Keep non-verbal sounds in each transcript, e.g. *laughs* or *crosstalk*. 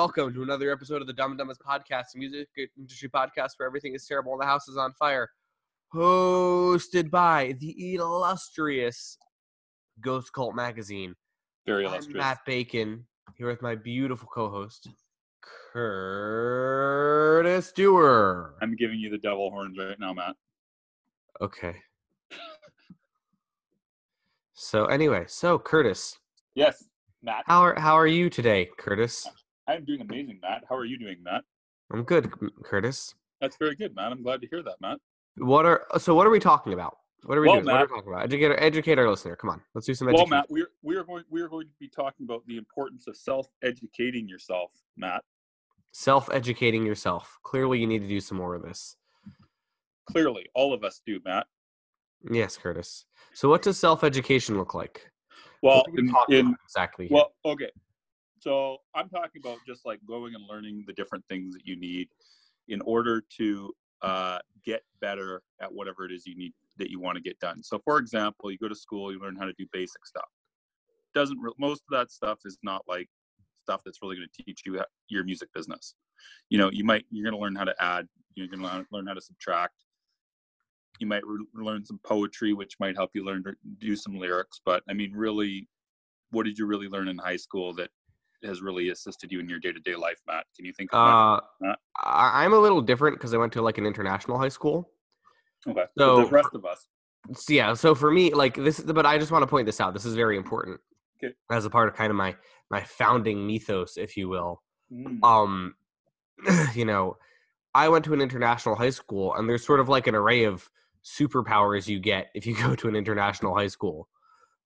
Welcome to another episode of the Dumb and Dumbest Podcast, a music industry podcast where everything is terrible and the house is on fire. Hosted by the illustrious Ghost Cult Magazine. Very I'm illustrious. Matt Bacon, here with my beautiful co-host, Curtis Dewar. I'm giving you the devil horns right now, Matt. Okay. So anyway, so Curtis, Yes, Matt. how are how are you today, Curtis? I'm doing amazing, Matt. How are you doing, Matt? I'm good, Curtis. That's very good, Matt. I'm glad to hear that, Matt. What are uh, so? What are we talking about? What are we Well, doing? What are we talking about? Educate, educate our listener. Come on, let's do some Well. Matt, we're we are going we are going to be talking about the importance of self-educating yourself, Matt. Self-educating yourself. Clearly, you need to do some more of this. Clearly, all of us do, Matt. Yes, Curtis. So, what does self-education look like? Well, What are we in, in exactly. here? well, okay. So I'm talking about just like going and learning the different things that you need in order to uh, get better at whatever it is you need that you want to get done. So, for example, you go to school, you learn how to do basic stuff. Doesn't re- most of that stuff is not like stuff that's really going to teach you your music business. You know, you might you're going to learn how to add, you're going to learn how to subtract. You might re- learn some poetry, which might help you learn to do some lyrics. But I mean, really, what did you really learn in high school that has really assisted you in your day-to-day life, Matt? Can you think of uh, I'm a little different because I went to like an international high school. Okay. so- So the rest of us. So, yeah. So for me, like this, but I just want to point this out. This is very important Okay. as a part of kind of my my founding mythos, if you will. Mm. um *clears throat* you know i went to an international high school and there's sort of like an array of superpowers you get if you *laughs* go to an international high school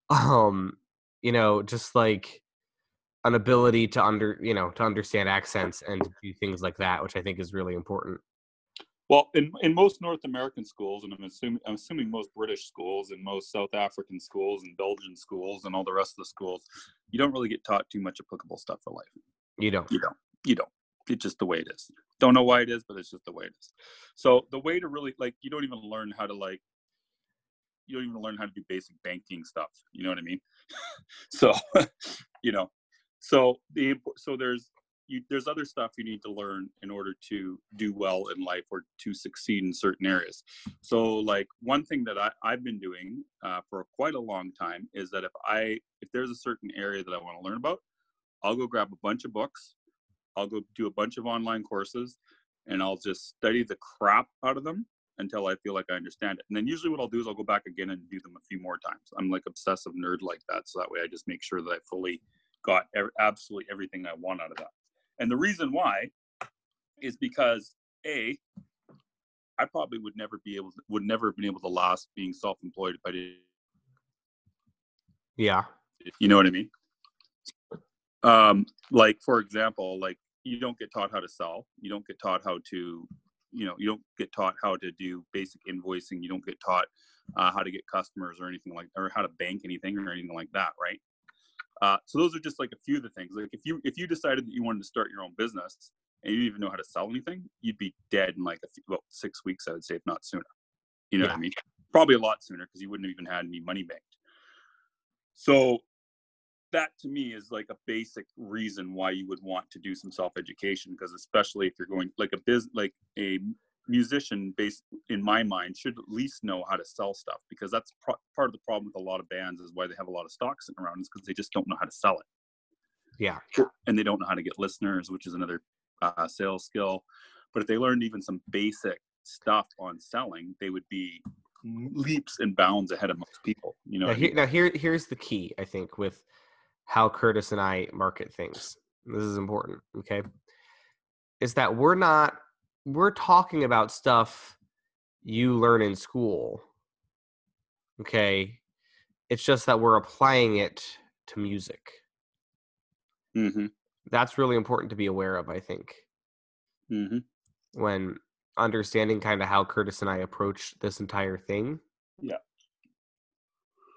um you know just like an ability to under you know to understand accents and do things like that which i think is really important Well, in, in most North American schools, and I'm assuming I'm assuming most British schools and most South African schools and Belgian schools and all the rest of the schools, you don't really get taught too much applicable stuff for life. you don't You don't. You don't. It's just the way it is. Don't know why it is, but it's just the way it is. So the way to really like you don't even learn how to like you don't even learn how to do basic banking stuff. You know what I mean? *laughs* so *laughs* you know, so the so there's you there's other stuff you need to learn in order to do well in life or to succeed in certain areas. So like one thing that I, I've been doing uh, for quite a long time is that if I if there's a certain area that I want to learn about, I'll go grab a bunch of books I'll go do a bunch of online courses and I'll just study the crap out of them until I feel like I understand it. And then usually what I'll do is I'll go back again and do them a few more times. I'm like obsessive nerd like that. So that way I just make sure that I fully got absolutely everything I want out of that. And the reason why is because A, I probably would never be able to, would never have been able to last being self-employed if I did yeah you know what I mean? Um, like for example, like you don't get taught how to sell. You don't get taught how to, you know, you don't get taught how to do basic invoicing. You don't get taught uh, how to get customers or anything like, or how to bank anything or anything like that, right? Uh, so those are just like a few of the things. Like if you if you decided that you wanted to start your own business and you didn't even know how to sell anything, you'd be dead in like a few, about six weeks, I would say, if not sooner. You know what I mean? Probably a lot sooner because you wouldn't have even had any money banked. So that to me is like a basic reason why you would want to do some self-education because especially if you're going like a biz like a musician based in my mind should at least know how to sell stuff because that's pro- part of the problem with a lot of bands is why they have a lot of stock sitting around is because they just don't know how to sell it. Yeah. And they don't know how to get listeners which is another uh, sales skill. But if they learned even some basic stuff on selling they would be leaps and bounds ahead of most people you know now, what I mean? now here here's the key i think with how curtis and i market things. This is important okay? Is that we're not we're talking about stuff you learn in school okay it's just that we're applying it to music mm-hmm. that's really important to be aware of i think Mm-hmm. when understanding kind of how curtis and i approach this entire thing Yeah.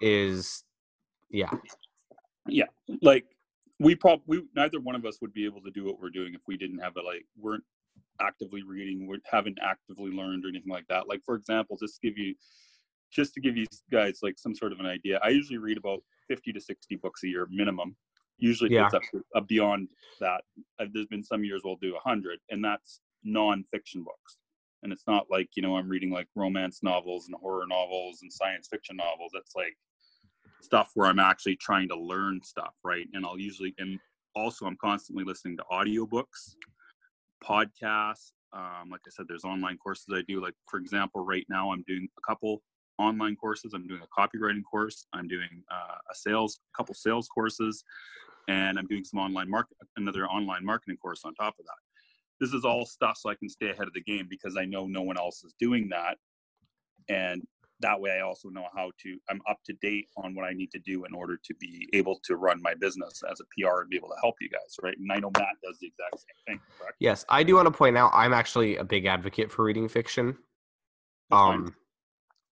is yeah yeah like we probably we, neither one of us would be able to do what we're doing if we didn't have a like weren't actively reading haven't actively learned or anything like that like for example just to give you just to give you guys like some sort of an idea i usually read about 50 to 60 books a year minimum Usually Yeah. it's up uh, beyond that. Uh, there's been some years we'll do a hundred, and that's non-fiction books. And it's not like you know I'm reading like romance novels and horror novels and science fiction novels. It's like stuff where I'm actually trying to learn stuff, right? And I'll usually and also I'm constantly listening to audiobooks, podcasts. Um, like I said, there's online courses I do. Like for example, right now I'm doing a couple online courses. I'm doing a copywriting course. I'm doing uh, a sales, a couple sales courses, and I'm doing some online market, another online marketing course on top of that. This is all stuff so I can stay ahead of the game because I know no one else is doing that, and that way I also know how to. I'm up to date on what I need to do in order to be able to run my business as a PR and be able to help you guys, right? And I know Matt does the exact same thing, correct? Yes, I do want to point out I'm actually a big advocate for reading fiction. That's. Um,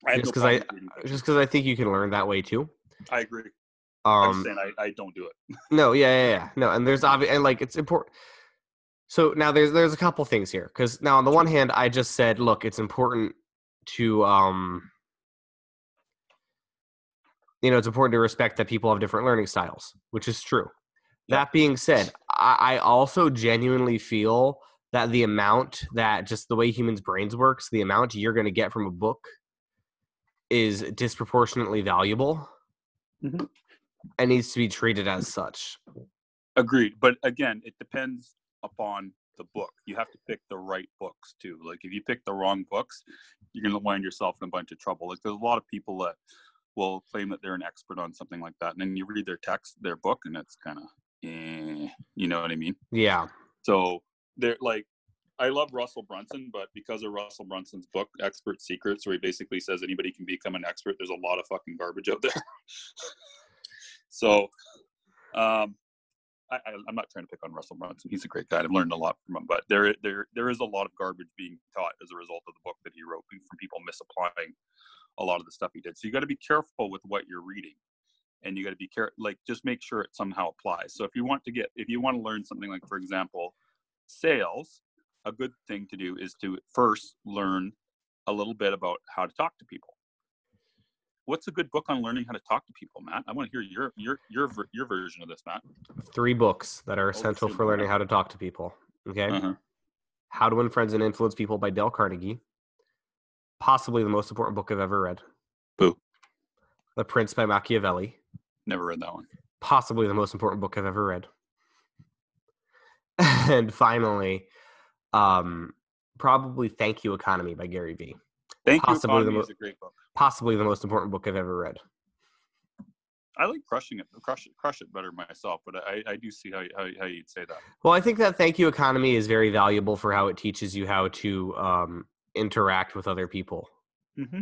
I have just no 'cause I- problem with just because I think you can learn that way too. I agree. Um, saying I, I don't do it. *laughs* No, yeah, yeah, yeah. No, and there's obvious and like it's important. So now there's there's a couple things here because now on the one hand I just said look it's important to um you know it's important to respect that people have different learning styles which is true. Yeah. That being said, I, I also genuinely feel that the amount that just the way humans' brains works, the amount you're going to get from a book is disproportionately valuable Mhm. and needs to be treated as such. Agreed. But again, it depends upon the book. You have to pick the right books too. Like if you pick the wrong books, you're going to wind yourself in a bunch of trouble. Like there's a lot of people that will claim that they're an expert on something like that, and then you read their text, their book, and it's kind of, eh, you know what I mean? Yeah. So they're like, I love Russell Brunson, but because of Russell Brunson's book, Expert Secrets, where he basically says anybody can become an expert, there's a lot of fucking garbage out *laughs* there. so, um, I, I'm not trying to pick on Russell Brunson. He's a great guy. I've learned a lot from him, but there, there, there is a lot of garbage being taught as a result of the book that he wrote from people misapplying a lot of the stuff he did. So you got to be careful with what you're reading, and you got to be careful. Like, just make sure it somehow applies. So if you want to get, if you want to learn something like, for example, sales, a good thing to do is to first learn a little bit about how to talk to people. What's a good book on learning how to talk to people, Matt? I want to hear your your your your version of this, Matt. Three books that are essential shit, for learning how to talk to people. Okay. Uh-huh. How to Win Friends and Influence People by Dale Carnegie. Possibly the most important book I've ever read. Boo. The Prince by Machiavelli. Never read that one. Possibly the most important book I've ever read. *laughs* and finally, um, probably Thank You Economy by Gary Vee. Thank Possibly you. the Economy mo- is a great book. Possibly the most important book I've ever read. I like crushing it, crush it, crush it better myself, but I, I do see how, how how you'd say that. Well, I think that Thank You Economy is very valuable for how it teaches you how to um, interact with other people. Mm-hmm.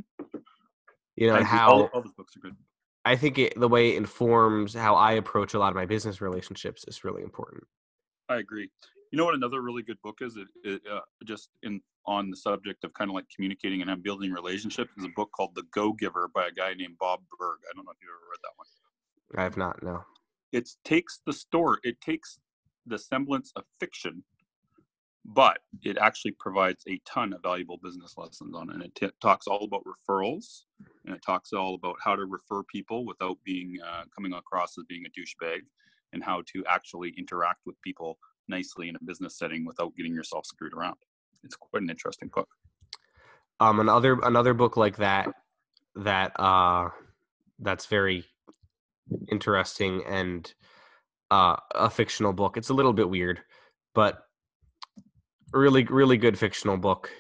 You know, I how all, all those books are good. I think it, the way it informs how I approach a lot of my business relationships is really important. I agree. You know what? Another really good book is it, it uh, just in on the subject of kind of like communicating and building relationships is a book called The Go Giver by a guy named Bob Burg. I don't know if you ever read that one. I have not, no. it takes the story it takes the semblance of fiction but it actually provides a ton of valuable business lessons on it and it t- talks all about referrals and it talks all about how to refer people without being uh, coming across as being a douchebag and how to actually interact with people nicely in a business setting without getting yourself screwed around it's quite an interesting book Um, another another book like that that uh, that's very interesting and uh, a fictional book. It's a little bit weird, but really really good fictional book.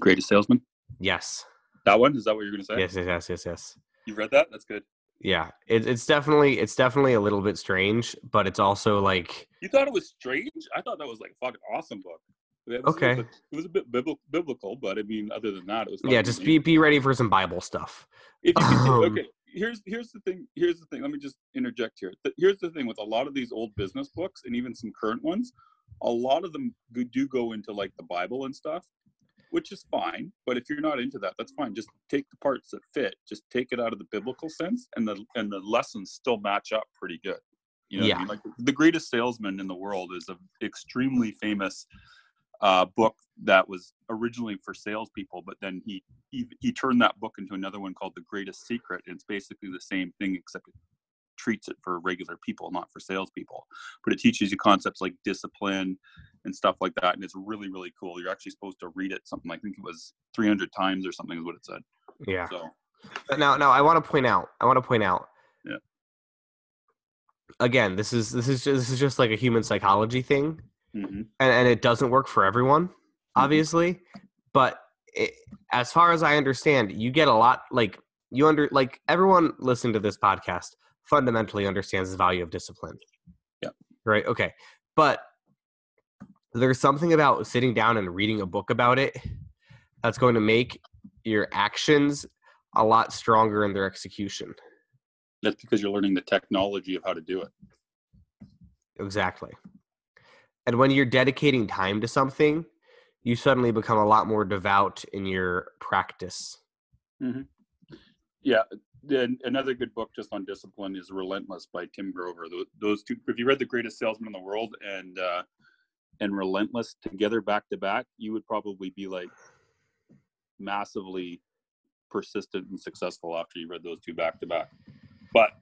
greatest salesman Yes, that one is that what you're going to say yes, yes, yes, yes, yes. you read that that's good Yeah, it, it's definitely it's definitely a little bit strange, but it's also like You thought it was strange? I thought that was like a fucking awesome book. It was, Okay. It was a, it was a bit bibl- biblical, but I mean, other than that, it was. yeah. Just be be ready for some Bible stuff. If you um, *laughs* okay, here's here's the thing. Here's the thing. Let me just interject here. Here's the thing with a lot of these old business books and even some current ones, a lot of them do go into like the Bible and stuff, which is fine. But if you're not into that, that's fine. Just take the parts that fit. Just take it out of the biblical sense, and the and the lessons still match up pretty good. You know, what I mean? like the greatest salesman in the world is an extremely famous uh, book that was originally for salespeople, but then he, he he turned that book into another one called The Greatest Secret. And it's basically the same thing, except it treats it for regular people, not for salespeople. But it teaches you concepts like discipline and stuff like that, and it's really really cool. You're actually supposed to read it something like, I think it was 300 times or something is what it said. Yeah. So But now, now I want to point out. I want to point out. Yeah. Again, this is this is just, this is just like a human psychology thing, mhm. and, and it doesn't work for everyone, obviously. But it, as far as I understand, you get a lot like you under like everyone listening to this podcast fundamentally understands the value of discipline. Yeah. Right. Okay. But there's something about sitting down and reading a book about it that's going to make your actions a lot stronger in their execution. that's because you're learning the technology of how to do it. Exactly. And when you're dedicating time to something, you suddenly become a lot more devout in your practice. Mm-hmm. Yeah. Then another good book just on discipline is Relentless by Tim Grover. Those, two, if you read The Greatest Salesman in the World and uh, and Relentless together back to back, you would probably be like massively persistent and successful after you read those two back to back. But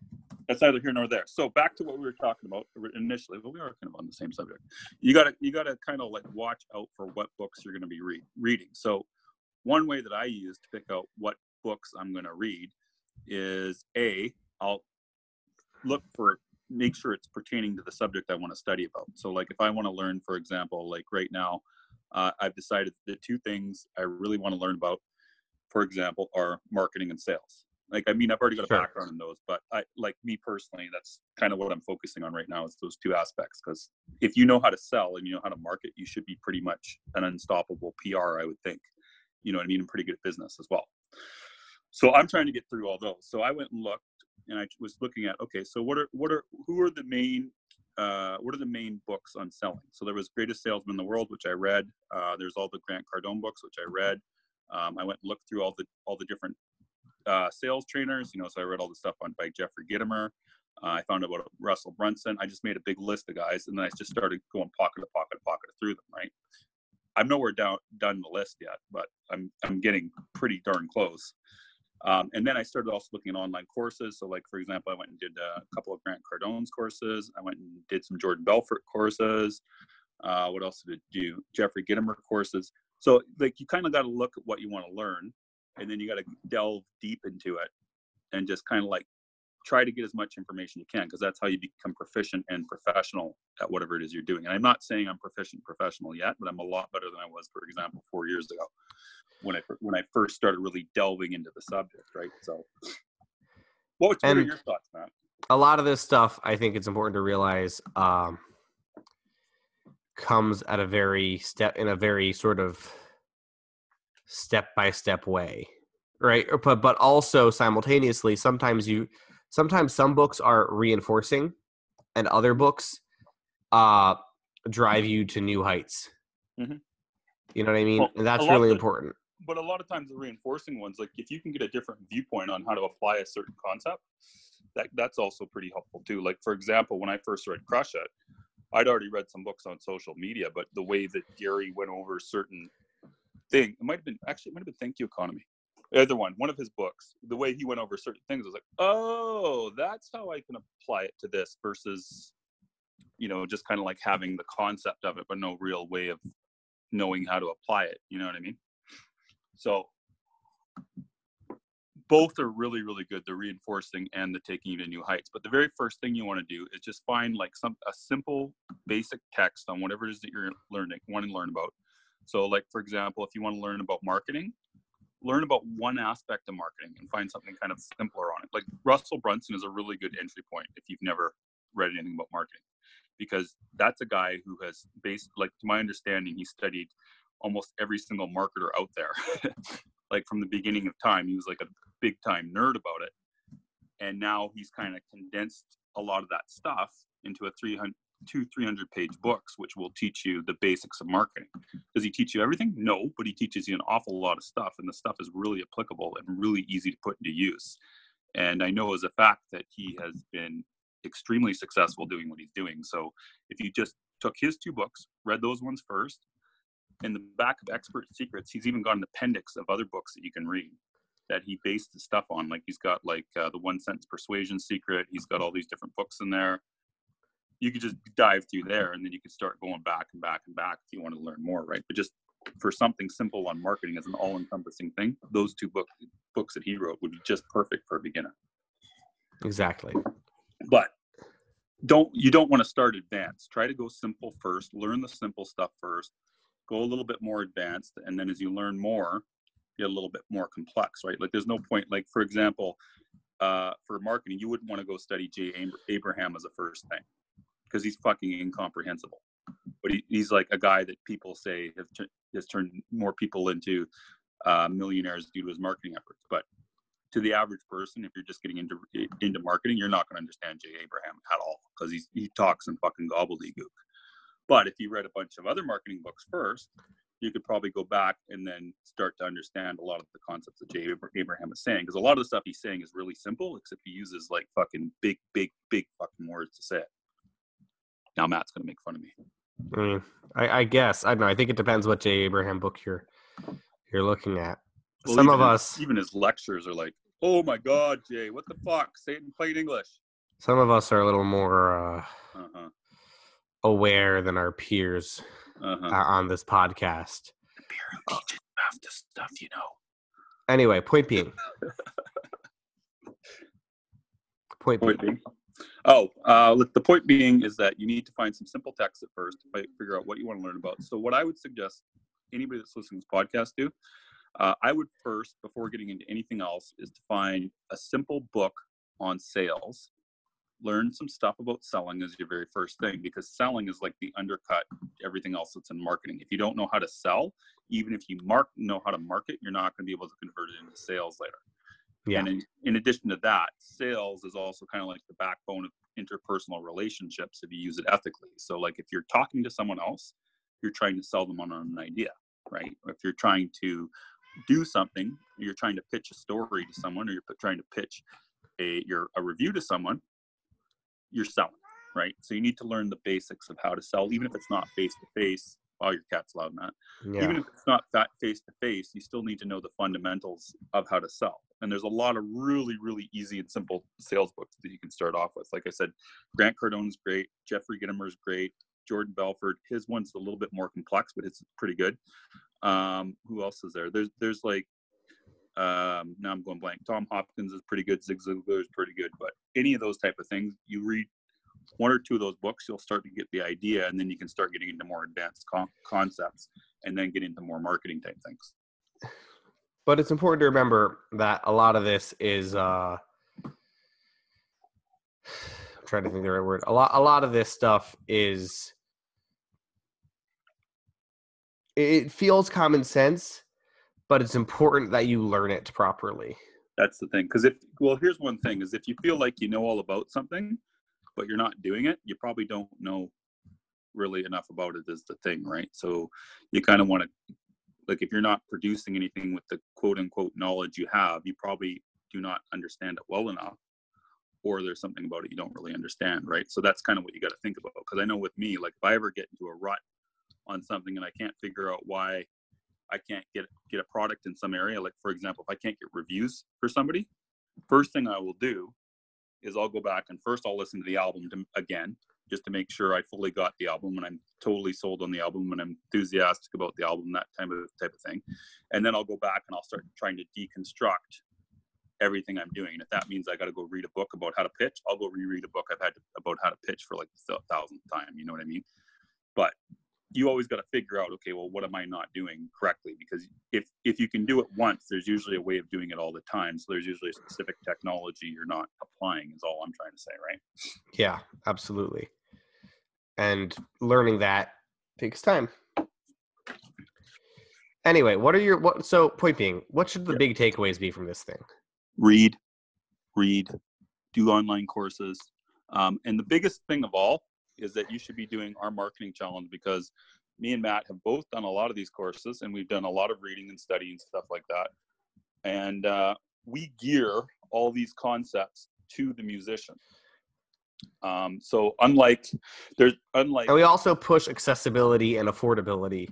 that's neither here nor there. So back to what we were talking about initially. Well, we are kind of on the same subject. You gotta you gotta kind of like watch out for what books you're gonna be read, reading. So one way that I use to pick out what books I'm gonna read is a I'll look for make sure it's pertaining to the subject I want to study about. So like if I want to learn, for example, like right now, uh, I've decided the two things I really want to learn about, for example, are marketing and sales. Like I mean, I've already got a Sure. background in those, but I like me personally, that's kind of what I'm focusing on right now is those two aspects. Because if you know how to sell and you know how to market, you should be pretty much an unstoppable PR, I would think. You know what I mean? And pretty good at business as well. So I'm trying to get through all those. So I went and looked and I was looking at okay, so what are what are who are the main uh, what are the main books on selling? So there was Greatest Salesman in the World, which I read. Uh, there's all the Grant Cardone books, which I read. Um, I went and looked through all the all the different uh, sales trainers. You know, so I read all the stuff on by Jeffrey Gitomer. Uh, I found out about Russell Brunson. I just made a big list of guys, and then I just started going pocket to pocket to pocket through them. Right. I'm nowhere down done the list yet, but I'm I'm getting pretty darn close. Um, and then I started also looking at online courses. So, like for example, I went and did a couple of Grant Cardone's courses. I went and did some Jordan Belfort courses. Uh, what else did I do? Jeffrey Gitomer courses. So, like you kind of got to look at what you want to learn, and then you got to delve deep into it, and just kind of like try to get as much information you can, because that's how you become proficient and professional at whatever it is you're doing. And I'm not saying I'm proficient professional yet, but I'm a lot better than I was, for example, four years ago when I when I first started really delving into the subject, right? So, what, what are your thoughts, Matt? A lot of this stuff, I think it's important to realize, um, comes at a very step in a very sort of step by step way, right? But but also simultaneously, sometimes you sometimes some books are reinforcing, and other books uh, drive you to new heights. Mhm. You know what I mean? Well, and that's a lot of really the- important. But a lot of times, the reinforcing ones, like if you can get a different viewpoint on how to apply a certain concept, that that's also pretty helpful too. Like for example, when I first read Crush It, I'd already read some books on social media, but the way that Gary went over certain thing, it might have been actually it might have been Thank You Economy. The other one, one of his books, the way he went over certain things I was like, oh, that's how I can apply it to this versus, you know, just kind of like having the concept of it, but no real way of knowing how to apply it. You know what I mean? So both are really, really good. The reinforcing and the taking you to new heights. But the very first thing you want to do is just find like some a simple basic text on whatever it is that you're learning, want to learn about. So like for example, if you want to learn about marketing, learn about one aspect of marketing and find something kind of simpler on it. Like Russell Brunson is a really good entry point if you've never read anything about marketing. Because that's a guy who has based like to my understanding, he studied almost every single marketer out there. *laughs* like from the beginning of time, he was like a big time nerd about it. And now he's kind of condensed a lot of that stuff into a 300, two 300 page books, which will teach you the basics of marketing. Does he teach you everything? No, but he teaches you an awful lot of stuff. And the stuff is really applicable and really easy to put into use. And I know as a fact that he has been extremely successful doing what he's doing. So if you just took his two books, read those ones first, in the back of Expert Secrets, he's even got an appendix of other books that you can read. that he based his stuff on. Like he's got like uh, the One Sentence Persuasion Secret. He's got all these different books in there. You could just dive through there, and then you could start going back and back and back if you want to learn more, right? But just for something simple on marketing as an all-encompassing thing, those two book, books that he wrote would be just perfect for a beginner. Exactly. But don't you don't want to start advanced. Try to go simple first. Learn the simple stuff first. Go a little bit more advanced, and then as you learn more, get a little bit more complex, right? Like there's no point. Like for example, uh, for marketing, you wouldn't want to go study Jay Abraham as a first thing because he's fucking incomprehensible. But he, he's like a guy that people say has, t- has turned more people into uh, millionaires due to his marketing efforts. But to the average person, if you're just getting into into marketing, you're not going to understand Jay Abraham at all because he he talks in fucking gobbledygook. But if you read a bunch of other marketing books first, you could probably go back and then start to understand a lot of the concepts that Jay Abraham is saying. Because a lot of the stuff he's saying is really simple, except he uses like fucking big, big, big fucking words to say it. Now Matt's gonna make fun of me. I mean, I, I guess I don't know. I think it depends what Jay Abraham book you're you're looking at. Well, Some of his, us, even his lectures are like, "Oh my God, Jay, what the fuck? Say it in plain English." some of us are a little more uh, Uh-huh. aware than our peers Uh-huh. uh, on this podcast. the beer who teaches half the stuff you know. Anyway, point being, *laughs* point being, Point being. Oh, uh, the point being is that you need to find some simple text at first to figure out what you want to learn about. So, what I would suggest anybody that's listening to this podcast do, uh, I would first, before getting into anything else, is to find a simple book on sales. Learn some stuff about selling as your very first thing because selling is like the undercut everything else that's in marketing. If you don't know how to sell, even if you mark know how to market, you're not going to be able to convert it into sales later. Yeah, And in, in addition to that, sales is also kind of like the backbone of interpersonal relationships if you use it ethically. So, like if you're talking to someone else, you're trying to sell them on an idea, right? If you're trying to do something, you're trying to pitch a story to someone, or you're trying to pitch a your a review to someone, you're selling, right? So you need to learn the basics of how to sell, even if it's not face to face. While your cat's loud, Matt yeah, even if it's not that face to face, you still need to know the fundamentals of how to sell. And there's a lot of really, really easy and simple sales books that you can start off with. Like I said, Grant Cardone's great, Jeffrey Gitomer's great, Jordan Belfort. His one's a little bit more complex, but it's pretty good. Um, who else is there? There's there's like um, now I'm going blank. Tom Hopkins is pretty good. Zig Ziglar is pretty good. But any of those type of things, you read one or two of those books, you'll start to get the idea, and then you can start getting into more advanced con- concepts, and then get into more marketing type things. But it's important to remember that a lot of this is. uh *sighs* I'm trying to think the right word. A lot, a lot of this stuff is. It feels common sense, but it's important that you learn it properly. That's the thing. Because if well, here's one thing: is if you feel like you know all about something, but you're not doing it, you probably don't know really enough about it. Is the thing, right? So you kind of want to, like, if you're not producing anything with the quote unquote knowledge you have, you probably do not understand it well enough, or there's something about it you don't really understand, right? So that's kind of what you got to think about. Because I know with me, like, if I ever get into a rut on something and I can't figure out why I can't get get a product in some area. Like for example, if I can't get reviews for somebody, first thing I will do is I'll go back and first I'll listen to the album to, again, just to make sure I fully got the album and I'm totally sold on the album and I'm enthusiastic about the album, that type of type of thing. And then I'll go back and I'll start trying to deconstruct everything I'm doing. And if that means I got to go read a book about how to pitch, I'll go reread a book I've had to, about how to pitch for like the thousandth time. You know what I mean? But you always got to figure out okay well what am i not doing correctly because if if you can do it once there's usually a way of doing it all the time so there's usually a specific technology you're not applying is all i'm trying to say right Yeah, absolutely. And learning that takes time. Anyway, what are your what? So, point being, what should the Yeah. big takeaways be from this thing? read read do online courses um, and the biggest thing of all is that you should be doing our marketing challenge because me and matt have both done a lot of these courses and we've done a lot of reading and study and stuff like that and uh, we gear all these concepts to the musician um, so unlike there's unlike And we also push accessibility and affordability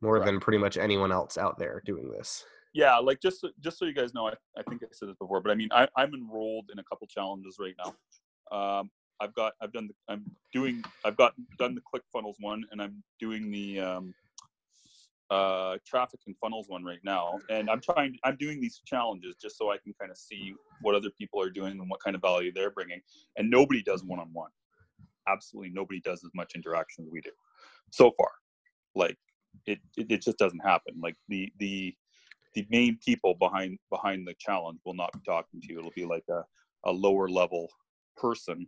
more Correct. than pretty much anyone else out there doing this. yeah, like just so, just so you guys know, I, I think I said this before, but I mean, I, I'm enrolled in a couple challenges right now. Um, I've got I've done the I'm doing I've got done the ClickFunnels one, and I'm doing the um, uh, traffic and funnels one right now. And I'm trying I'm doing these challenges just so I can kind of see what other people are doing and what kind of value they're bringing. And nobody does one on one. Absolutely nobody does as much interaction as we do so far. Like it, it, it just doesn't happen. Like the the the main people behind behind the challenge will not be talking to you. It'll be like a, a lower level person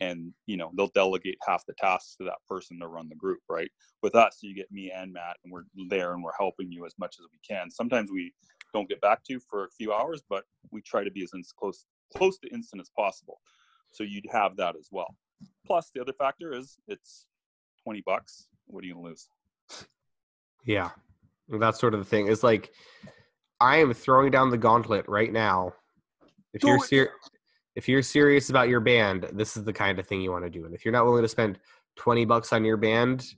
and you know they'll delegate half the tasks to that person to run the group right? With us you get me and matt and we're there and we're helping you as much as we can. Sometimes we don't get back to you for a few hours but we try to be as close close to instant as possible. So you'd have that as well. Plus the other factor is it's 20 bucks. What are you gonna lose? Yeah. That's sort of the thing. It's like i am throwing down the gauntlet right now. If Do you're ser- if you're serious about your band, this is the kind of thing you want to do. And if you're not willing to spend 20 bucks on your band,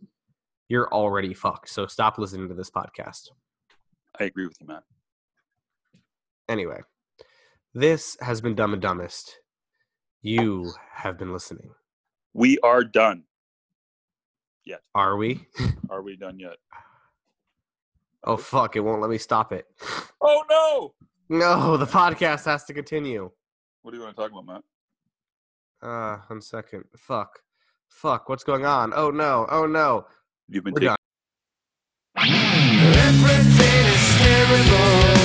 you're already fucked. So stop listening to this podcast. i agree with you man Anyway, this has been Dumb and Dumbest. You have been listening. we are done Yet. Are we? *laughs* are we done yet Oh, fuck. It won't let me stop it. oh no No, the podcast has to continue. What do you want to talk about matt Uh, one second. Fuck. Fuck. What's going on? Oh, no. Oh, no. you've been We're taking done. Everything is terrible.